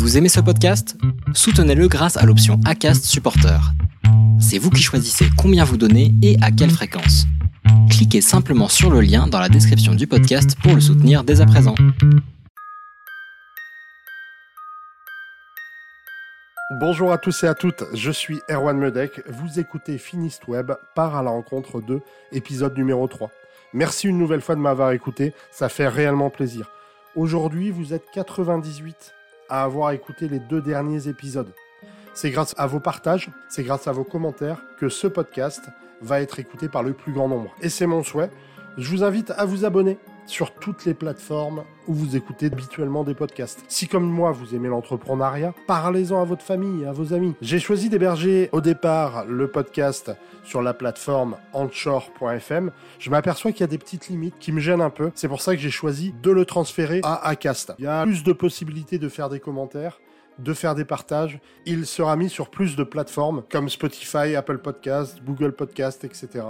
Vous aimez ce podcast? Soutenez-le grâce à l'option ACAST Supporter. C'est vous qui choisissez combien vous donnez et à quelle fréquence. Cliquez simplement sur le lien dans la description du podcast pour le soutenir dès à présent. Bonjour à tous et à toutes, je suis Erwan Medek, vous écoutez Finist Web, part à la rencontre de épisode numéro 3. Merci une nouvelle fois de m'avoir écouté, ça fait réellement plaisir. Aujourd'hui, vous êtes 98 à avoir écouté les deux derniers épisodes. C'est grâce à vos partages, c'est grâce à vos commentaires que ce podcast va être écouté par le plus grand nombre. Et c'est mon souhait. Je vous invite à vous abonner sur toutes les plateformes où vous écoutez habituellement des podcasts. Si comme moi vous aimez l'entrepreneuriat, parlez-en à votre famille à vos amis. J'ai choisi d'héberger au départ le podcast sur la plateforme anchor.fm. Je m'aperçois qu'il y a des petites limites qui me gênent un peu. C'est pour ça que j'ai choisi de le transférer à Acast. Il y a plus de possibilités de faire des commentaires de faire des partages. Il sera mis sur plus de plateformes comme Spotify, Apple Podcasts, Google Podcasts, etc.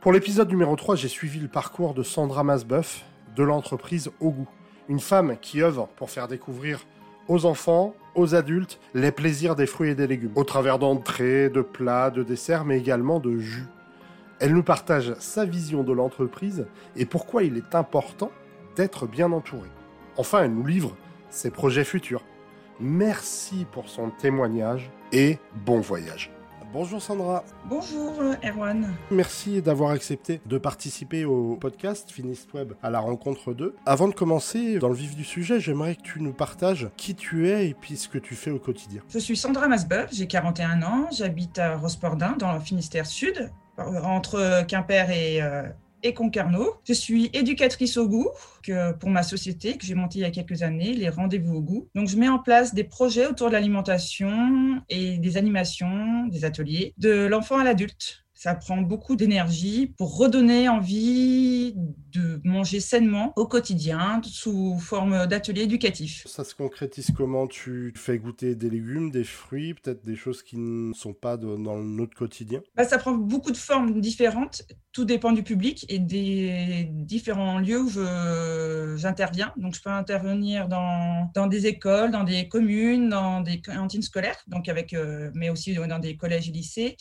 Pour l'épisode numéro 3, j'ai suivi le parcours de Sandra Masbeuf de l'entreprise Au Goût. Une femme qui œuvre pour faire découvrir aux enfants, aux adultes, les plaisirs des fruits et des légumes, au travers d'entrées, de plats, de desserts, mais également de jus. Elle nous partage sa vision de l'entreprise et pourquoi il est important d'être bien entouré. Enfin, elle nous livre ses projets futurs. Merci pour son témoignage et bon voyage. Bonjour Sandra. Bonjour Erwan. Merci d'avoir accepté de participer au podcast Finist Web à la rencontre 2. Avant de commencer dans le vif du sujet, j'aimerais que tu nous partages qui tu es et puis ce que tu fais au quotidien. Je suis Sandra Masbeuf, j'ai 41 ans, j'habite à Rospordin dans le Finistère Sud, entre Quimper et, euh, et Concarneau. Je suis éducatrice au goût que pour ma société que j'ai montée il y a quelques années, les rendez-vous au goût. Donc je mets en place des projets autour de l'alimentation et des animations, des ateliers de l'enfant à l'adulte ça prend beaucoup d'énergie pour redonner envie de manger sainement au quotidien sous forme d'ateliers éducatifs. Ça se concrétise comment? Tu fais goûter des légumes, des fruits, peut-être des choses qui ne sont pas dans notre quotidien? Bah, Ça prend beaucoup de formes différentes. Tout dépend du public et des différents lieux où j'interviens. Donc je peux intervenir dans, dans, des écoles, dans des communes, dans des cantines scolaires, donc avec, euh, mais aussi dans des collèges et lycées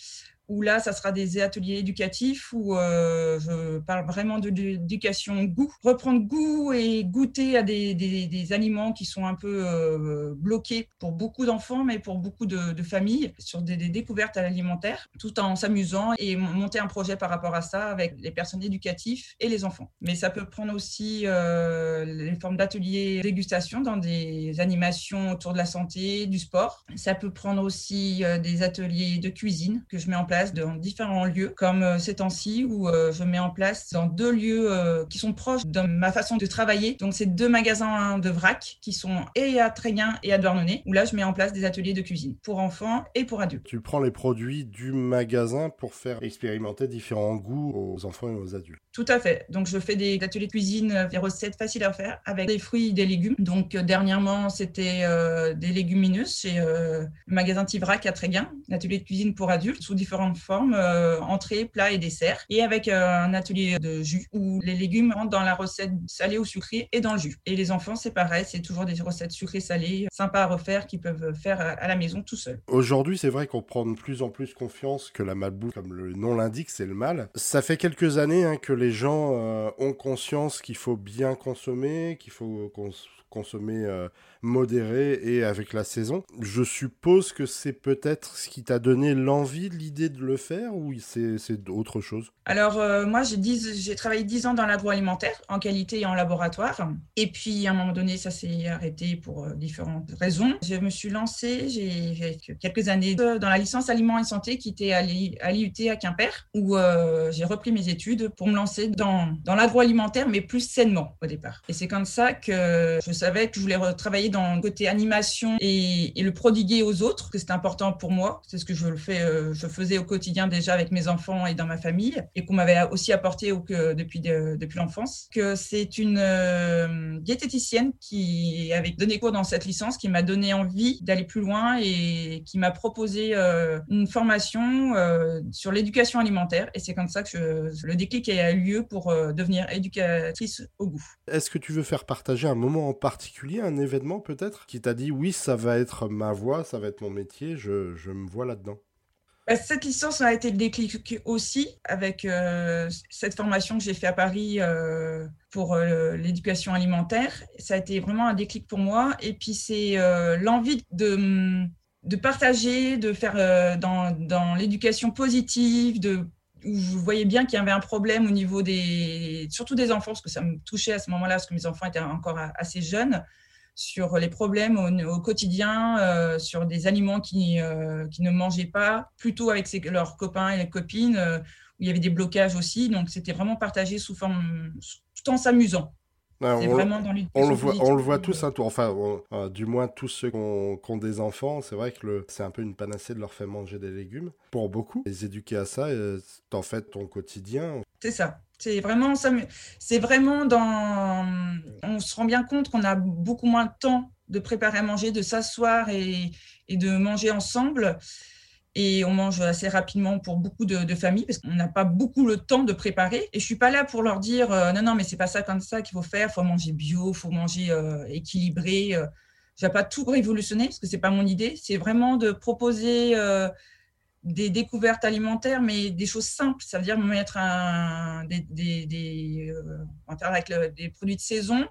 où là, ça sera des ateliers éducatifs où euh, je parle vraiment de l'éducation goût. Reprendre goût et goûter à des, des, aliments qui sont un peu euh, bloqués pour beaucoup d'enfants, mais pour beaucoup de, familles, sur des, découvertes à l'alimentaire, tout en s'amusant et monter un projet par rapport à ça avec les personnes éducatives et les enfants. Mais ça peut prendre aussi euh, les formes d'ateliers dégustation dans des animations autour de la santé, du sport. Ça peut prendre aussi des ateliers de cuisine que je mets en place dans différents lieux, comme euh, ces temps-ci où euh, je mets en place dans deux lieux euh, qui sont proches de ma façon de travailler. Donc, c'est deux magasins de vrac qui sont et à Tréguin et à Douarnenez, où là, je mets en place des ateliers de cuisine pour enfants et pour adultes. Tu prends les produits du magasin pour faire expérimenter différents goûts aux enfants et aux adultes. Tout à fait. Donc, je fais des ateliers de cuisine, des recettes faciles à faire avec des fruits et des légumes. Donc, dernièrement, c'était des légumineuses chez le magasin Tivrac à Tréguin, atelier de cuisine pour adultes sous différents forme, euh, entrée, plat et dessert, et avec euh, un atelier de jus où les légumes rentrent dans la recette salée ou sucrée et dans le jus. Et les enfants, c'est pareil, c'est toujours des recettes sucrées salées, sympas à refaire, qu'ils peuvent faire à la maison tout seul. Aujourd'hui, c'est vrai qu'on prend de plus en plus confiance que la malbouffe, comme le nom l'indique, c'est le mal. Ça fait quelques années hein, que les gens euh, ont conscience qu'il faut bien consommer, qu'il faut consommer modéré et avec la saison. Je suppose que c'est peut-être ce qui t'a donné l'envie, l'idée de le faire ou c'est autre chose? Alors euh, moi j'ai travaillé 10 ans dans l'agroalimentaire en qualité et en laboratoire et puis à un moment donné ça s'est arrêté pour euh, différentes raisons. Je me suis lancée, j'ai quelques années dans la licence aliments et santé qui était à l'IUT à Quimper où euh, j'ai repris mes études pour me lancer dans, dans l'agroalimentaire mais plus sainement au départ. Et c'est comme ça que je savais que je voulais travailler dans le côté animation et, le prodiguer aux autres, que c'est important pour moi. C'est ce que je, le fais, euh, je faisais au quotidien déjà avec mes enfants et dans ma famille, et qu'on m'avait aussi apporté depuis, depuis l'enfance. Que c'est une euh, diététicienne qui avait donné cours dans cette licence, qui m'a donné envie d'aller plus loin et qui m'a proposé euh, une formation sur l'éducation alimentaire. Et c'est comme ça que le déclic a eu lieu pour devenir éducatrice au goût. Est-ce que tu veux faire partager un moment en particulier particulier, un événement peut-être, qui t'a dit oui, ça va être ma voie, ça va être mon métier, je, je me vois là-dedans? Bah, cette licence a été le déclic aussi avec euh, cette formation que j'ai fait à Paris euh, pour euh, l'éducation alimentaire. Ça a été vraiment un déclic pour moi. Et puis c'est l'envie de, de partager, de faire dans, dans l'éducation positive, de où je voyais bien qu'il y avait un problème au niveau des, surtout des enfants, parce que ça me touchait à ce moment-là, parce que mes enfants étaient encore assez jeunes sur les problèmes au, quotidien, euh, sur des aliments qui, euh, qui, ne mangeaient pas, plutôt avec leurs copains et les copines, euh, où il y avait des blocages aussi. Donc, c'était vraiment partagé sous forme, tout en s'amusant. C'est vraiment dans on le voit, on le voit tous, hein, enfin, du moins tous ceux qui ont, des enfants, c'est vrai que c'est un peu une panacée de leur faire manger des légumes. Pour beaucoup, les éduquer à ça, c'est en fait ton quotidien. C'est ça. C'est vraiment, c'est vraiment dans. On se rend bien compte qu'on a beaucoup moins de temps de préparer à manger, de s'asseoir et, de manger ensemble. Et on mange assez rapidement pour beaucoup de, familles parce qu'on n'a pas beaucoup le temps de préparer. Et je suis pas là pour leur dire euh, non, non, mais c'est pas ça comme ça qu'il faut faire. Faut manger bio, faut manger euh, équilibré. Euh. Je vais pas tout révolutionner parce que c'est pas mon idée. C'est vraiment de proposer des découvertes alimentaires, mais des choses simples. Ça veut dire mettre des, euh, avec des produits de saison,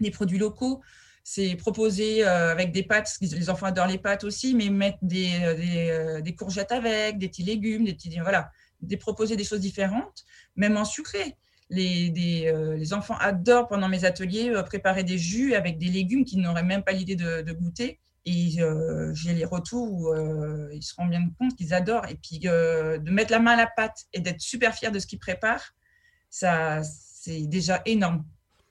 des produits locaux. C'est proposer euh, avec des pâtes, les enfants adorent les pâtes aussi, mais mettre des, euh, des, courgettes avec, des petits légumes, des petits, voilà, des proposer des choses différentes, même en sucré. Les, enfants adorent pendant mes ateliers préparer des jus avec des légumes qu'ils n'auraient même pas l'idée de, goûter et euh, j'ai les retours où euh, ils se rendent bien compte qu'ils adorent. Et puis euh, de mettre la main à la pâte et d'être super fier de ce qu'ils préparent, c'est déjà énorme.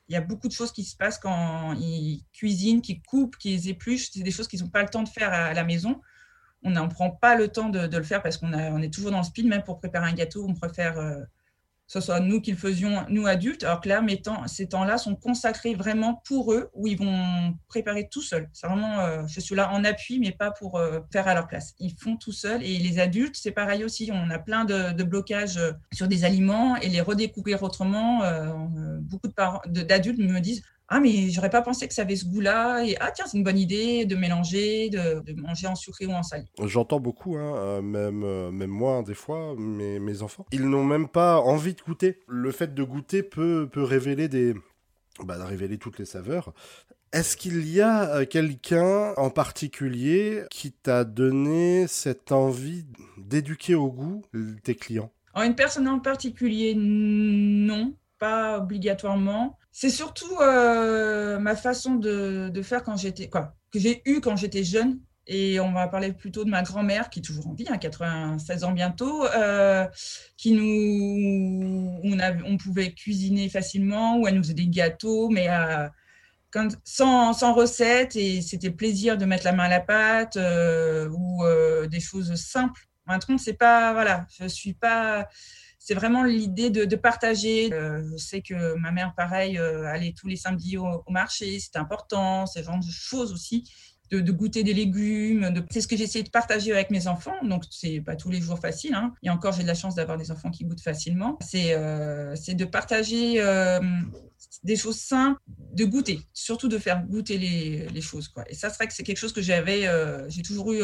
Il y a beaucoup de choses qui se passent quand ils cuisinent, qu'ils coupent, qu'ils épluchent. C'est des choses qu'ils n'ont pas le temps de faire à, la maison. On n'en prend pas le temps de, le faire parce qu'on on est toujours dans le speed. Même pour préparer un gâteau, on préfère ce soit nous qui le faisions, nous adultes, alors que là, ces temps-là sont consacrés vraiment pour eux, où ils vont préparer tout seuls. C'est vraiment, euh, je suis là en appui, mais pas pour euh, faire à leur place. Ils font tout seuls. Et les adultes, c'est pareil aussi. On a plein de, blocages euh, sur des aliments et les redécouvrir autrement. beaucoup d'adultes me disent ah mais j'aurais pas pensé que ça avait ce goût-là. Et ah tiens c'est une bonne idée de mélanger de, manger en sucré ou en salé. J'entends beaucoup hein, euh, même euh, même moi des fois mes, mes enfants. Ils n'ont même pas envie de goûter. Le fait de goûter peut peut révéler des bah, révéler toutes les saveurs. Est-ce qu'il y a euh, quelqu'un en particulier qui t'a donné cette envie d'éduquer au goût tes clients? Une personne en particulier, non, obligatoirement. C'est surtout euh, ma façon de, faire quand j'étais quoi que j'ai eu quand j'étais jeune. Et on va parler plutôt de ma grand-mère qui est toujours en vie, à hein, 96 ans bientôt, euh, qui nous, on, on, pouvait cuisiner facilement, ou elle nous faisait des gâteaux, mais euh, quand, sans, sans, recette, et c'était plaisir de mettre la main à la pâte, ou des choses simples. Maintenant, c'est pas, voilà, je suis pas, c'est vraiment l'idée de, partager. Euh, je sais que ma mère, pareil, euh, allait tous les samedis au, marché, c'était important, ce genre de choses aussi. De, goûter des légumes. C'est ce que j'ai essayé de partager avec mes enfants. Donc, c'est pas tous les jours facile. Hein. Et encore, j'ai de la chance d'avoir des enfants qui goûtent facilement. C'est euh, de partager des choses simples, de goûter, surtout de faire goûter les, les choses. Quoi. Et ça, c'est vrai que c'est quelque chose que j'avais, j'ai toujours eu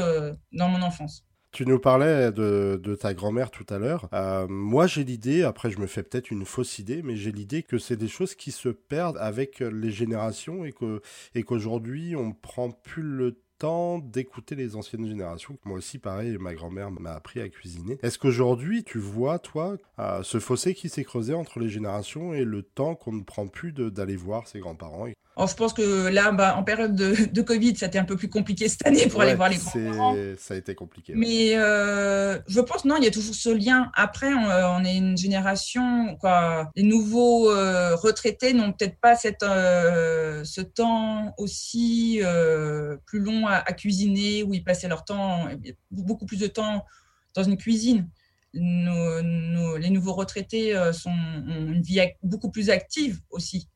dans mon enfance. Tu nous parlais de, ta grand-mère tout à l'heure. Euh, moi, j'ai l'idée, après je me fais peut-être une fausse idée, mais j'ai l'idée que c'est des choses qui se perdent avec les générations et que et qu'aujourd'hui on prend plus le temps d'écouter les anciennes générations. Moi aussi, pareil, ma grand-mère m'a appris à cuisiner. Est-ce qu'aujourd'hui, tu vois, toi, euh, ce fossé qui s'est creusé entre les générations et le temps qu'on ne prend plus d'aller voir ses grands-parents je pense que là, bah, en période de, de Covid, c'était un peu plus compliqué cette année pour aller voir les grands-parents. Ça a été compliqué. Mais euh, je pense, non, il y a toujours ce lien. Après, on, est une génération, quoi. Les nouveaux euh, retraités n'ont peut-être pas cette, euh, ce temps aussi plus long à, cuisiner, où ils passaient leur temps, beaucoup plus de temps dans une cuisine. les nouveaux retraités sont, ont une vie beaucoup plus active aussi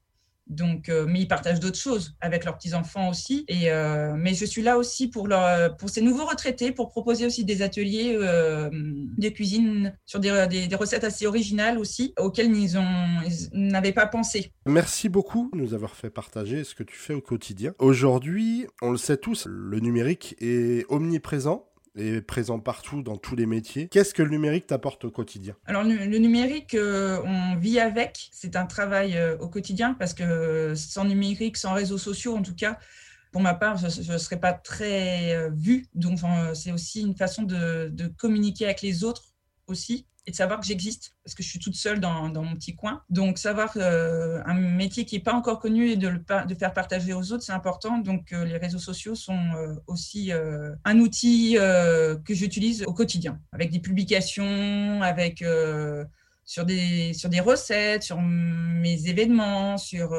Donc, euh, mais ils partagent d'autres choses avec leurs petits-enfants aussi. Et, euh, mais je suis là aussi pour, leur, pour ces nouveaux retraités, pour proposer aussi des ateliers euh, de cuisine sur des, des, recettes assez originales aussi, auxquelles ils, n'avaient pas pensé. Merci beaucoup de nous avoir fait partager ce que tu fais au quotidien. Aujourd'hui, on le sait tous, le numérique est omniprésent est présent partout dans tous les métiers. Qu'est-ce que le numérique t'apporte au quotidien? Alors le, numérique, euh, on vit avec. C'est un travail euh, au quotidien parce que sans numérique, sans réseaux sociaux en tout cas, pour ma part, je ne serais pas très euh, vue. Donc c'est aussi une façon de, de communiquer avec les autres aussi et de savoir que j'existe parce que je suis toute seule dans, dans mon petit coin. Donc savoir euh, un métier qui n'est pas encore connu et de le de faire partager aux autres, c'est important. Donc euh, les réseaux sociaux sont euh, aussi un outil que j'utilise au quotidien avec des publications, avec sur des sur des recettes, sur mes événements, sur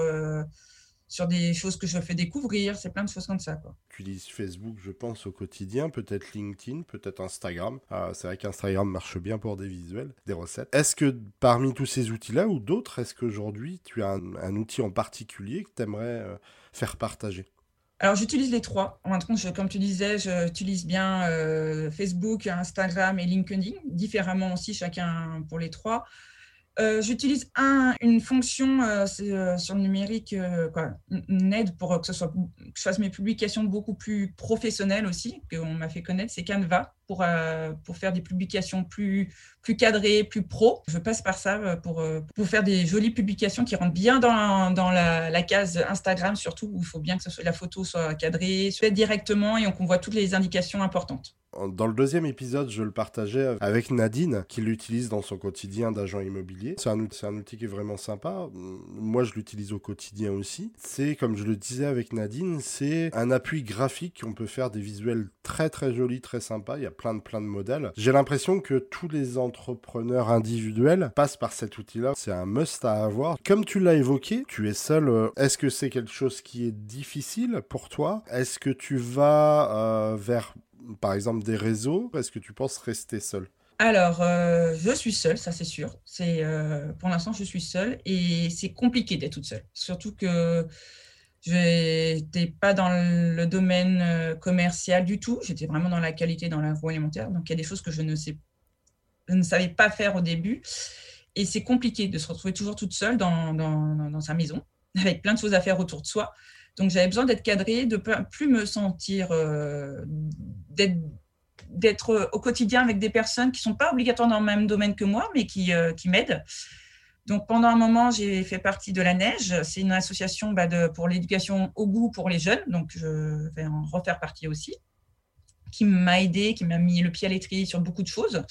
sur des choses que je fais découvrir, c'est plein de choses comme ça. Quoi. Tu utilises Facebook, je pense, au quotidien, peut-être LinkedIn, peut-être Instagram. Ah, c'est vrai qu'Instagram marche bien pour des visuels, des recettes. Est-ce que parmi tous ces outils-là ou d'autres, est-ce qu'aujourd'hui tu as un, outil en particulier que tu aimerais euh, faire partager? Alors, j'utilise les trois. En fin de comme tu disais, j'utilise bien euh, Facebook, Instagram et LinkedIn, différemment aussi, chacun pour les trois. Euh, j'utilise un, une fonction euh, euh, sur le numérique, une aide pour que, ce soit, que je fasse mes publications beaucoup plus professionnelles aussi, qu'on m'a fait connaître, c'est Canva pour, pour faire des publications plus, plus cadrées, plus pro. Je passe par ça pour, pour faire des jolies publications qui rentrent bien dans, dans la, la, case Instagram, surtout où il faut bien que la photo soit cadrée, soit directement et qu'on voit toutes les indications importantes. Dans le deuxième épisode, je le partageais avec Nadine, qui l'utilise dans son quotidien d'agent immobilier. C'est un, un, outil qui est vraiment sympa. Moi, je l'utilise au quotidien aussi. C'est, comme je le disais avec Nadine, c'est un appui graphique. On peut faire des visuels très très jolis, très sympas. Plein de plein de modèles. J'ai l'impression que tous les entrepreneurs individuels passent par cet outil-là. C'est un must à avoir. Comme tu l'as évoqué, tu es seul. Euh, est-ce que c'est quelque chose qui est difficile pour toi? Est-ce que tu vas euh, vers par exemple des réseaux? Est-ce que tu penses rester seul? Alors, euh, je suis seule, ça c'est sûr. C'est pour l'instant, je suis seule et c'est compliqué d'être toute seule. Surtout que je n'étais pas dans le domaine euh, commercial du tout. J'étais vraiment dans la qualité, dans l'agroalimentaire. Donc, il y a des choses que je ne ne savais pas faire au début. Et c'est compliqué de se retrouver toujours toute seule dans, sa maison, avec plein de choses à faire autour de soi. Donc j'avais besoin d'être cadrée, de plus me sentir, euh, d'être au quotidien avec des personnes qui ne sont pas obligatoirement dans le même domaine que moi, mais qui, euh, qui m'aident. Donc pendant un moment, j'ai fait partie de la Neige. C'est une association bah, pour l'éducation au goût pour les jeunes. Donc je vais en refaire partie aussi, qui m'a aidé, qui m'a mis le pied à l'étrier sur beaucoup de choses.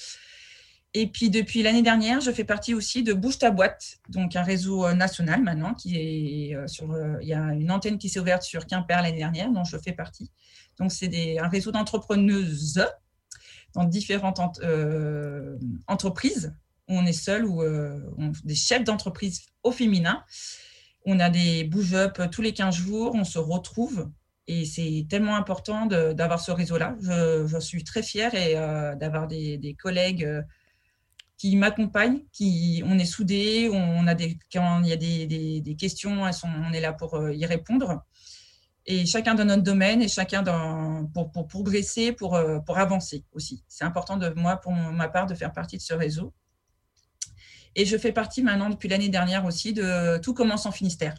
Et puis depuis l'année dernière, je fais partie aussi de Bouge ta boîte, donc un réseau euh, national maintenant qui est euh. Euh, il y a une antenne qui s'est ouverte sur Quimper l'année dernière, dont je fais partie. Donc c'est un réseau d'entrepreneuses dans différentes entreprises où on est seul ou des chefs d'entreprise au féminin. On a des bouge-up tous les 15 jours, on se retrouve et c'est tellement important d'avoir ce réseau-là. Je, suis très fière et d'avoir des, collègues qui m'accompagnent, qui on est soudés, on a des quand il y a des, des, questions, on est là pour euh, y répondre. Et chacun dans notre domaine et chacun pour, pour progresser, pour, euh, pour avancer aussi. C'est important de moi, pour ma part, de faire partie de ce réseau. Et je fais partie maintenant, depuis l'année dernière aussi, de Tout commence en Finistère.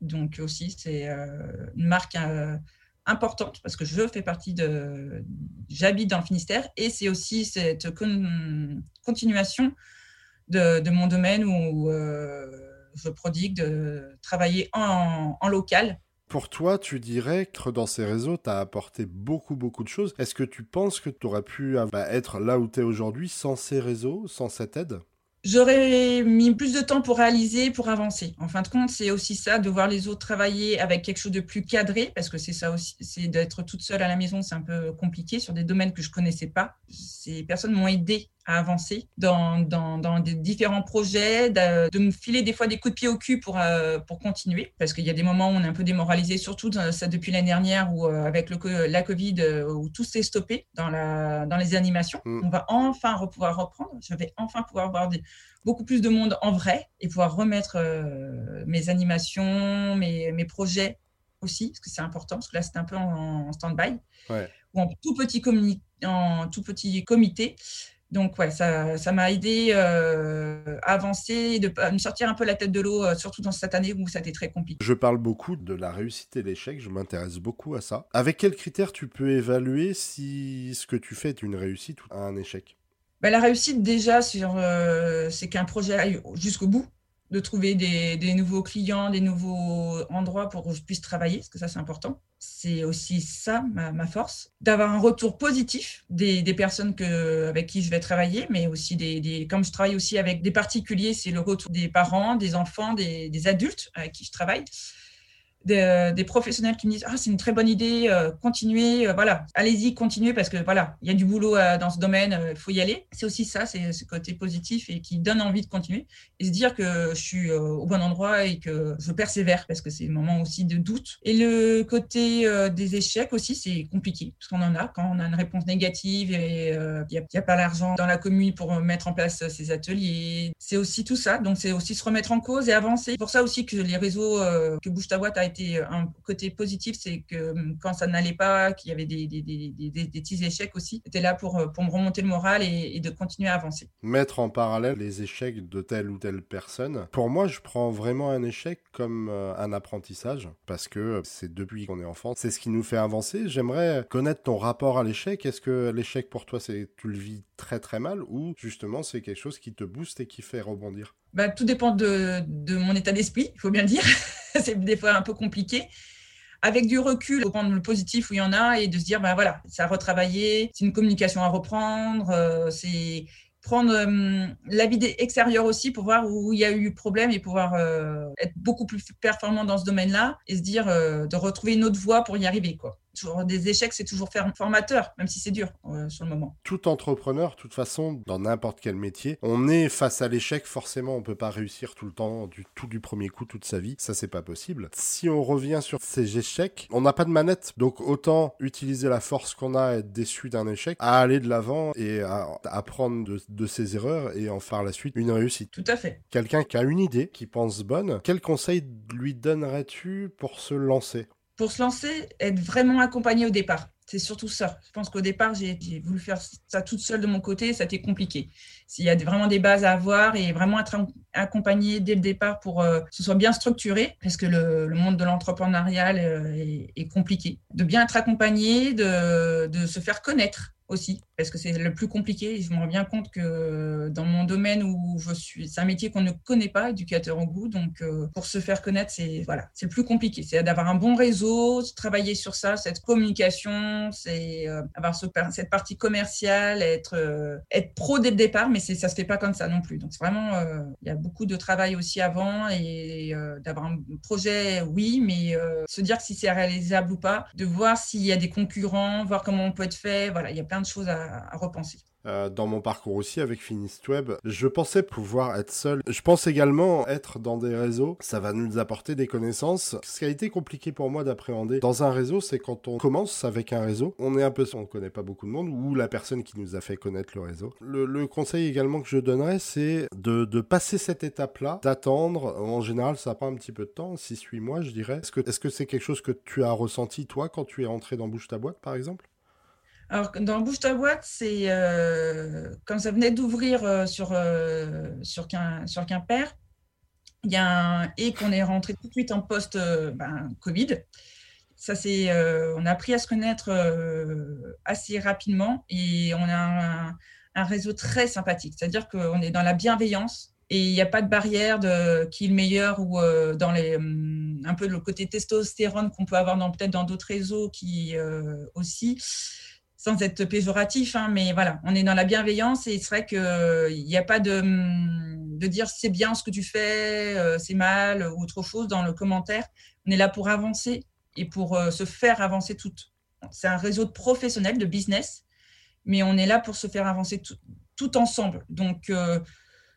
Donc aussi, c'est euh, une marque importante parce que je fais partie de. J'habite dans le Finistère et c'est aussi cette continuation de, mon domaine où euh, je prodigue de travailler en, local. Pour toi, tu dirais que dans ces réseaux, tu as apporté beaucoup, beaucoup de choses. Est-ce que tu penses que tu aurais pu bah, être là où tu es aujourd'hui sans ces réseaux, sans cette aide? J'aurais mis plus de temps pour réaliser, pour avancer. En fin de compte, c'est aussi ça, de voir les autres travailler avec quelque chose de plus cadré, parce que c'est ça aussi, c'est d'être toute seule à la maison, c'est un peu compliqué sur des domaines que je connaissais pas. Ces personnes m'ont aidé à avancer dans, dans, dans, des différents projets, de, me filer des fois des coups de pied au cul pour, euh, pour continuer, parce qu'il y a des moments où on est un peu démoralisé, surtout ça depuis l'année dernière, où euh, avec le, la Covid, euh, où tout s'est stoppé dans, la, dans les animations. Mm. On va enfin pouvoir reprendre, je vais enfin pouvoir voir des, beaucoup plus de monde en vrai et pouvoir remettre mes animations, mes, mes projets aussi, parce que c'est important, parce que là, c'est un peu en, stand-by, ou en tout petit, en tout petit comité. Donc, ouais, ça m'a aidé euh, à avancer, de, à me sortir un peu la tête de l'eau, euh, surtout dans cette année où ça a été très compliqué. Je parle beaucoup de la réussite et l'échec, je m'intéresse beaucoup à ça. Avec quels critères tu peux évaluer si ce que tu fais est une réussite ou un échec? Ben, La réussite, déjà, euh, c'est qu'un projet aille jusqu'au bout de trouver des, nouveaux clients, des nouveaux endroits pour que je puisse travailler, parce que ça, c'est important. C'est aussi ça, ma, force, d'avoir un retour positif des, personnes que, avec qui je vais travailler, mais aussi des, comme je travaille aussi avec des particuliers, c'est le retour des parents, des enfants, des, des adultes avec qui je travaille. Euh, des, professionnels qui me disent ah c'est une très bonne idée euh, continuez euh, voilà. Allez-y continuez parce que voilà il y a du boulot dans ce domaine il faut y aller. C'est aussi ça c'est ce côté positif et qui donne envie de continuer. Et se dire que je suis au bon endroit et que je persévère parce que c'est le moment aussi de doute. Et le côté des échecs aussi c'est compliqué parce qu'on en a. Quand on a une réponse négative et il n'y a, pas l'argent dans la commune pour mettre en place ces ateliers c'est aussi tout ça. Donc c'est aussi se remettre en cause et avancer. Pour ça aussi que les réseaux que bouge ta boîte a été un côté positif, c'est que hum, quand ça n'allait pas, qu'il y avait des, petits échecs aussi, c'était là pour, euh, pour me remonter le moral et, de continuer à avancer. Mettre en parallèle les échecs de telle ou telle personne, pour moi, je prends vraiment un échec comme euh, un apprentissage, parce que c'est depuis qu'on est enfant, c'est ce qui nous fait avancer. J'aimerais connaître ton rapport à l'échec. Est-ce que l'échec pour toi, c'est tu le vis très très mal ou justement c'est quelque chose qui te booste et qui fait rebondir? Bah, tout dépend de, de mon état d'esprit, il faut bien le dire. c'est des fois un peu compliqué. Avec du recul, faut prendre le positif où il y en a et de se dire, ben voilà, ça a retravaillé, c'est une communication à reprendre, euh, c'est prendre euh, l'avis extérieur aussi pour voir où il y a eu problème et pouvoir euh, être beaucoup plus performant dans ce domaine-là et se dire de retrouver une autre voie pour y arriver. Quoi toujours des échecs, c'est toujours faire formateur, même si c'est dur euh, sur le moment. Tout entrepreneur, de toute façon, dans n'importe quel métier, on est face à l'échec, forcément, on peut pas réussir tout le temps, du tout du premier coup, toute sa vie. Ça, c'est pas possible. Si on revient sur ces échecs, on n'a pas de manette, donc autant utiliser la force qu'on a à être déçu d'un échec, à aller de l'avant et à apprendre de, de ses erreurs et en faire la suite une réussite. Tout à fait. Quelqu'un qui a une idée, qui pense bonne, quel conseil lui donnerais-tu pour se lancer? Pour se lancer, être vraiment accompagné au départ. C'est surtout ça. Je pense qu'au départ, j'ai voulu faire ça toute seule de mon côté, ça a été compliqué. S'il y a vraiment des bases à avoir et vraiment être accompagné dès le départ pour euh, que ce soit bien structuré, parce que le, monde de l'entrepreneuriat euh, est, compliqué. De bien être accompagné, de, de se faire connaître aussi, parce que c'est le plus compliqué. Je me rends bien compte que dans mon domaine où je suis, c'est un métier qu'on ne connaît pas, éducateur au goût. Donc, euh, pour se faire connaître, c'est voilà, c'est le plus compliqué. C'est d'avoir un bon réseau, travailler sur ça, cette communication, c'est euh, avoir cette partie commerciale, être euh, être pro dès le départ, mais c'est ça se fait pas comme ça non plus. Donc, vraiment, il y a beaucoup de travail aussi avant et d'avoir un projet, oui, mais se dire si c'est réalisable ou pas, de voir s'il y a des concurrents, voir comment on peut être fait. Voilà, il y a plein de choses à, repenser. Euh, dans mon parcours aussi avec Finistweb, je pensais pouvoir être seul. Je pense également être dans des réseaux, ça va nous apporter des connaissances. Ce qui a été compliqué pour moi d'appréhender dans un réseau, c'est quand on commence avec un réseau, on est un peu, on connaît pas beaucoup de monde ou la personne qui nous a fait connaître le réseau. Le, conseil également que je donnerais, c'est de, de, passer cette étape-là, d'attendre. En général, ça prend un petit peu de temps, 6-8 mois, je dirais. Est-ce que est-ce que c'est quelque chose que tu as ressenti toi quand tu es entré dans Bouche ta boîte, par exemple? Alors, dans Bouge ta boîte, c'est euh, quand ça venait d'ouvrir euh, sur, euh, sur, Quimper, il y a et qu'on est rentré tout de suite en post-Covid. Ben, on a appris à se connaître assez rapidement et on a un, réseau très sympathique. C'est-à-dire qu'on est dans la bienveillance et il n'y a pas de barrière de qui est le meilleur ou dans les hum, un peu le côté testostérone qu'on peut avoir peut-être dans d'autres réseaux qui aussi sans être péjoratif, hein, mais voilà, on est dans la bienveillance et c'est vrai qu'il n'y a pas de, de dire c'est bien ce que tu fais, euh, c'est mal ou autre chose dans le commentaire. On est là pour avancer et pour euh, se faire avancer toutes. C'est un réseau de professionnels, de business, mais on est là pour se faire avancer tout ensemble. Donc,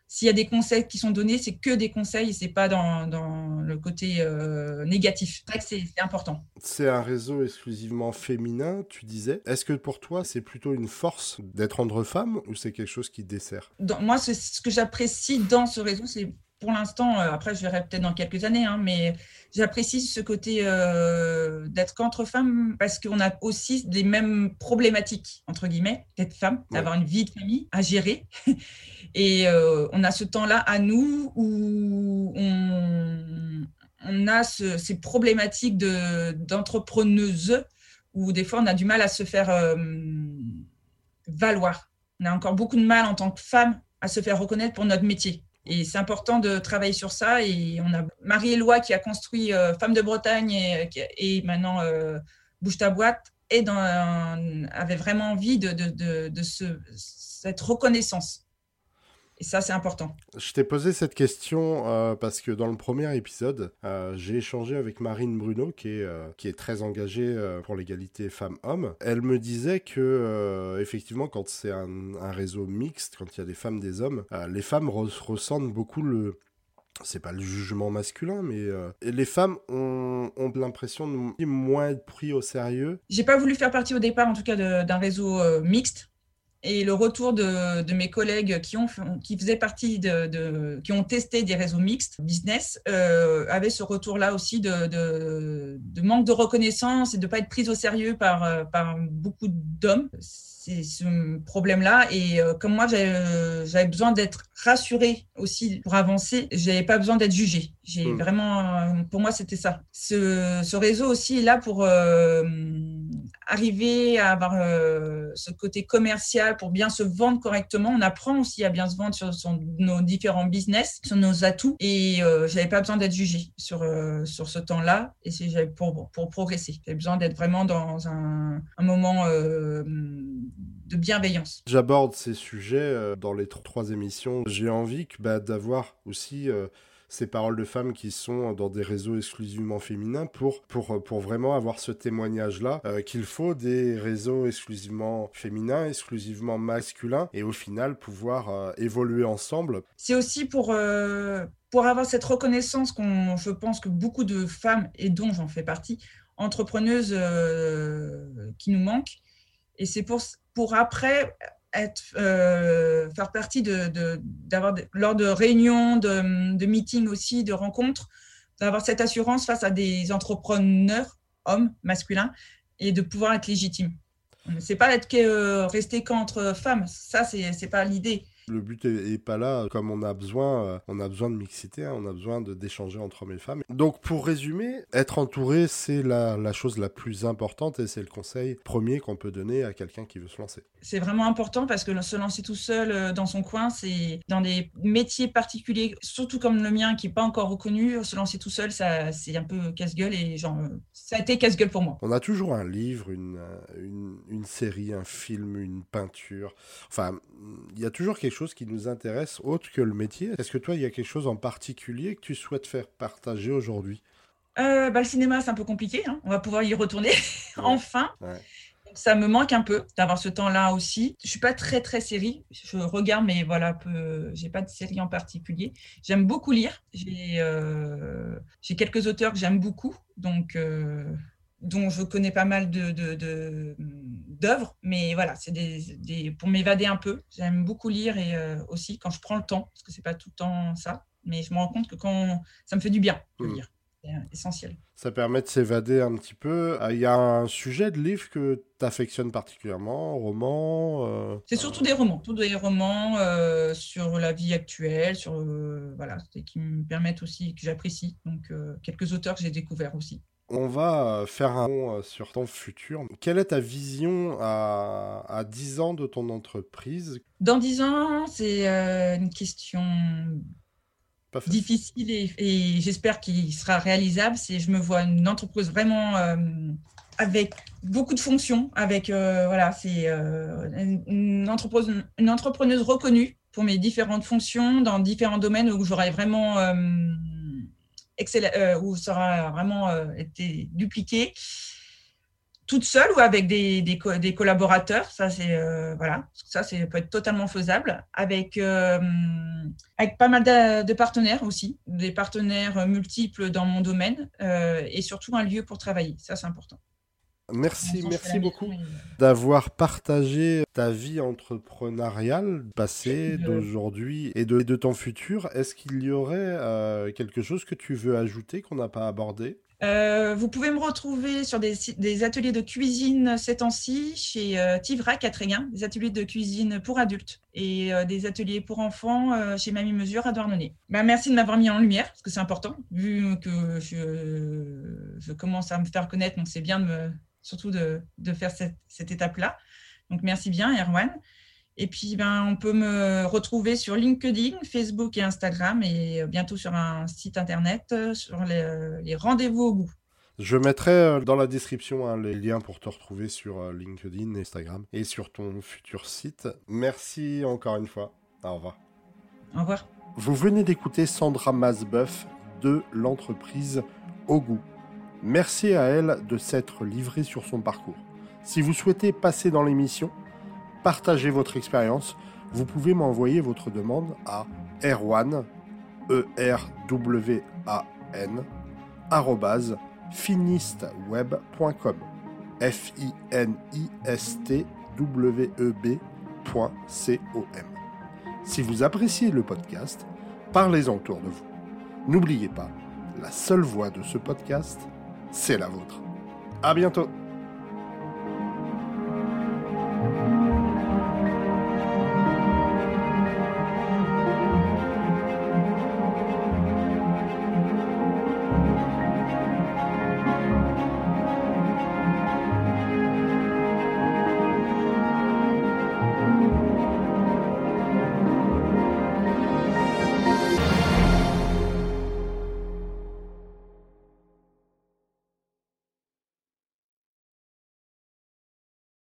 s'il y a des conseils qui sont donnés, c'est que des conseils c'est pas dans, dans, le côté euh, négatif. C'est important. C'est un réseau exclusivement féminin, tu disais. Est-ce que pour toi, c'est plutôt une force d'être entre femmes ou c'est quelque chose qui dessert? Moi, ce que j'apprécie dans ce réseau, c'est pour l'instant, euh, après je verrai peut-être dans quelques années, hein, mais j'apprécie ce côté euh, d'être qu'entre femmes parce qu'on a aussi les mêmes problématiques, entre guillemets, d'être femme, d'avoir une vie de famille à gérer. Et euh, on a ce temps-là à nous où on, a ces problématiques d'entrepreneuse où des fois on a du mal à se faire euh, valoir. On a encore beaucoup de mal en tant que femme à se faire reconnaître pour notre métier. Et c'est important de travailler sur ça. Et on a Marie-Éloi qui a construit euh, Femme de Bretagne et, maintenant Bouge ta boîte avait vraiment envie de, de, de ce, cette reconnaissance. Et ça, c'est important. Je t'ai posé cette question euh, parce que dans le premier épisode, euh, j'ai échangé avec Marine Bruno, qui est, euh, qui est très engagée pour l'égalité femmes-hommes. Elle me disait que, effectivement, quand c'est un, réseau mixte, quand il y a des femmes, des hommes, les femmes ressentent beaucoup le, c'est pas le jugement masculin, mais les femmes ont, ont l'impression de moins être pris au sérieux. J'ai pas voulu faire partie au départ, en tout cas, d'un réseau mixte et le retour de, mes collègues qui, ont, qui faisaient partie de, qui ont testé des réseaux mixtes business euh, avaient ce retour-là aussi de, de, manque de reconnaissance et de ne pas être prise au sérieux par, euh, par beaucoup d'hommes c'est ce problème-là. Et euh, comme moi, euh, j'avais besoin d'être rassurée aussi pour avancer, j'avais pas besoin d'être jugée. J'ai hmm. vraiment, pour moi, c'était ça. Ce, ce, réseau aussi est là pour arriver à avoir ce côté commercial, pour bien se vendre correctement. On apprend aussi à bien se vendre sur, nos différents business, sur nos atouts. Et j'avais pas besoin d'être jugée sur, sur ce temps-là. Et c'est pour, pour progresser. J'avais besoin d'être vraiment dans un, moment de bienveillance. J'aborde ces sujets euh, dans les trois émissions. J'ai envie bah, d'avoir aussi euh, ces paroles de femmes qui sont dans des réseaux exclusivement féminins pour, pour, pour vraiment avoir ce témoignage-là euh, qu'il faut des réseaux exclusivement féminins, exclusivement masculins et au final pouvoir évoluer ensemble. C'est aussi pour, pour avoir cette reconnaissance qu'on, je pense que beaucoup de femmes, et dont j'en fais partie, entrepreneuses qui nous manquent. Et c'est pour, pour après être, euh, faire partie de, lors de réunions, de, de meetings aussi, de rencontres, d'avoir cette assurance face à des entrepreneurs, hommes, masculins, et de pouvoir être légitime. C'est pas être que, euh, rester qu'entre femmes, ça c'est pas l'idée. Le but est, pas là, comme on a besoin, euh, on a besoin de mixité, hein, on a besoin d'échanger entre hommes et femmes. Donc pour résumer, être entouré, c'est la, la, chose la plus importante et c'est le conseil premier qu'on peut donner à quelqu'un qui veut se lancer. C'est vraiment important parce que se lancer tout seul euh, dans son coin, c'est dans des métiers particuliers, surtout comme le mien qui n'est pas encore reconnu, se lancer tout seul, ça c'est un peu casse-gueule et genre ça a été casse-gueule pour moi. On a toujours un livre, une, une, une série, un film, une peinture. Enfin, il y a toujours quelque chose qui nous intéresse autre que le métier. Est-ce que toi, il y a quelque chose en particulier que tu souhaites faire partager aujourd'hui? Euh, bah, Le cinéma, c'est un peu compliqué. Hein. On va pouvoir y retourner enfin. Ça me manque un peu d'avoir ce temps-là aussi. Je suis pas très très série. Je regarde, mais voilà, peu... j'ai pas de série en particulier. J'aime beaucoup lire. J'ai euh... quelques auteurs que j'aime beaucoup, donc euh dont je connais pas mal de, d'œuvres, mais voilà, c'est des, pour m'évader un peu. J'aime beaucoup lire et euh, aussi quand je prends le temps, parce que c'est pas tout le temps ça, mais je me rends compte que quand ça me fait du bien de hmm. lire, c'est euh, essentiel. Ça permet de s'évader un petit peu. Ah, il y a un sujet de livre que tu affectionnes particulièrement, roman euh, C'est surtout des romans, tous des romans sur la vie actuelle, sur voilà, qui me permettent aussi, que j'apprécie. Donc quelques auteurs que j'ai découverts aussi. On va euh, faire un mot euh, sur ton futur. Quelle est ta vision à, à 10 ans de ton entreprise? Dans 10 ans, c'est euh, une question difficile et, j'espère qu'il sera réalisable. C'est je me vois une entreprise vraiment avec beaucoup de fonctions, avec voilà, c'est une, entreprise, une entrepreneuse reconnue pour mes différentes fonctions dans différents domaines où j'aurai vraiment euh, ça aura vraiment euh, été dupliqué. toute seule ou avec des, collaborateurs. Ça, c'est voilà, ça, peut être totalement faisable. Avec avec pas mal de, partenaires aussi, des partenaires multiples dans mon domaine et surtout un lieu pour travailler. Ça, c'est important. Merci, merci beaucoup d'avoir partagé ta vie entrepreneuriale passée, d'aujourd'hui et de, de, ton futur. Est-ce qu'il y aurait euh, quelque chose que tu veux ajouter qu'on n'a pas abordé? Euh, vous pouvez me retrouver sur des, ateliers de cuisine ces temps-ci chez euh, Tivrac à Tréguin, des ateliers de cuisine pour adultes et euh, des ateliers pour enfants chez Mamie Mesure à Douarnenez. Ben, merci de m'avoir mis en lumière parce que c'est important vu que je, je, commence à me faire connaître, donc c'est bien de me, surtout de, faire cette, étape-là. Donc merci bien, Erwan. Et puis, ben, on peut me retrouver sur LinkedIn, Facebook et Instagram et bientôt sur un site internet euh, sur les, rendez-vous au goût. Je mettrai euh, dans la description hein, les liens pour te retrouver sur euh, LinkedIn, Instagram et sur ton futur site. Merci encore une fois. Au revoir. Au revoir. Vous venez d'écouter Sandra Masbeuf de l'entreprise Au goût. Merci à elle de s'être livrée sur son parcours. Si vous souhaitez passer dans l'émission, partager votre expérience, vous pouvez m'envoyer votre demande à e r w finistweb.com f i n i s t e. Si vous appréciez le podcast, parlez-en autour de vous. N'oubliez pas, la seule voix de ce podcast, c'est la vôtre. À bientôt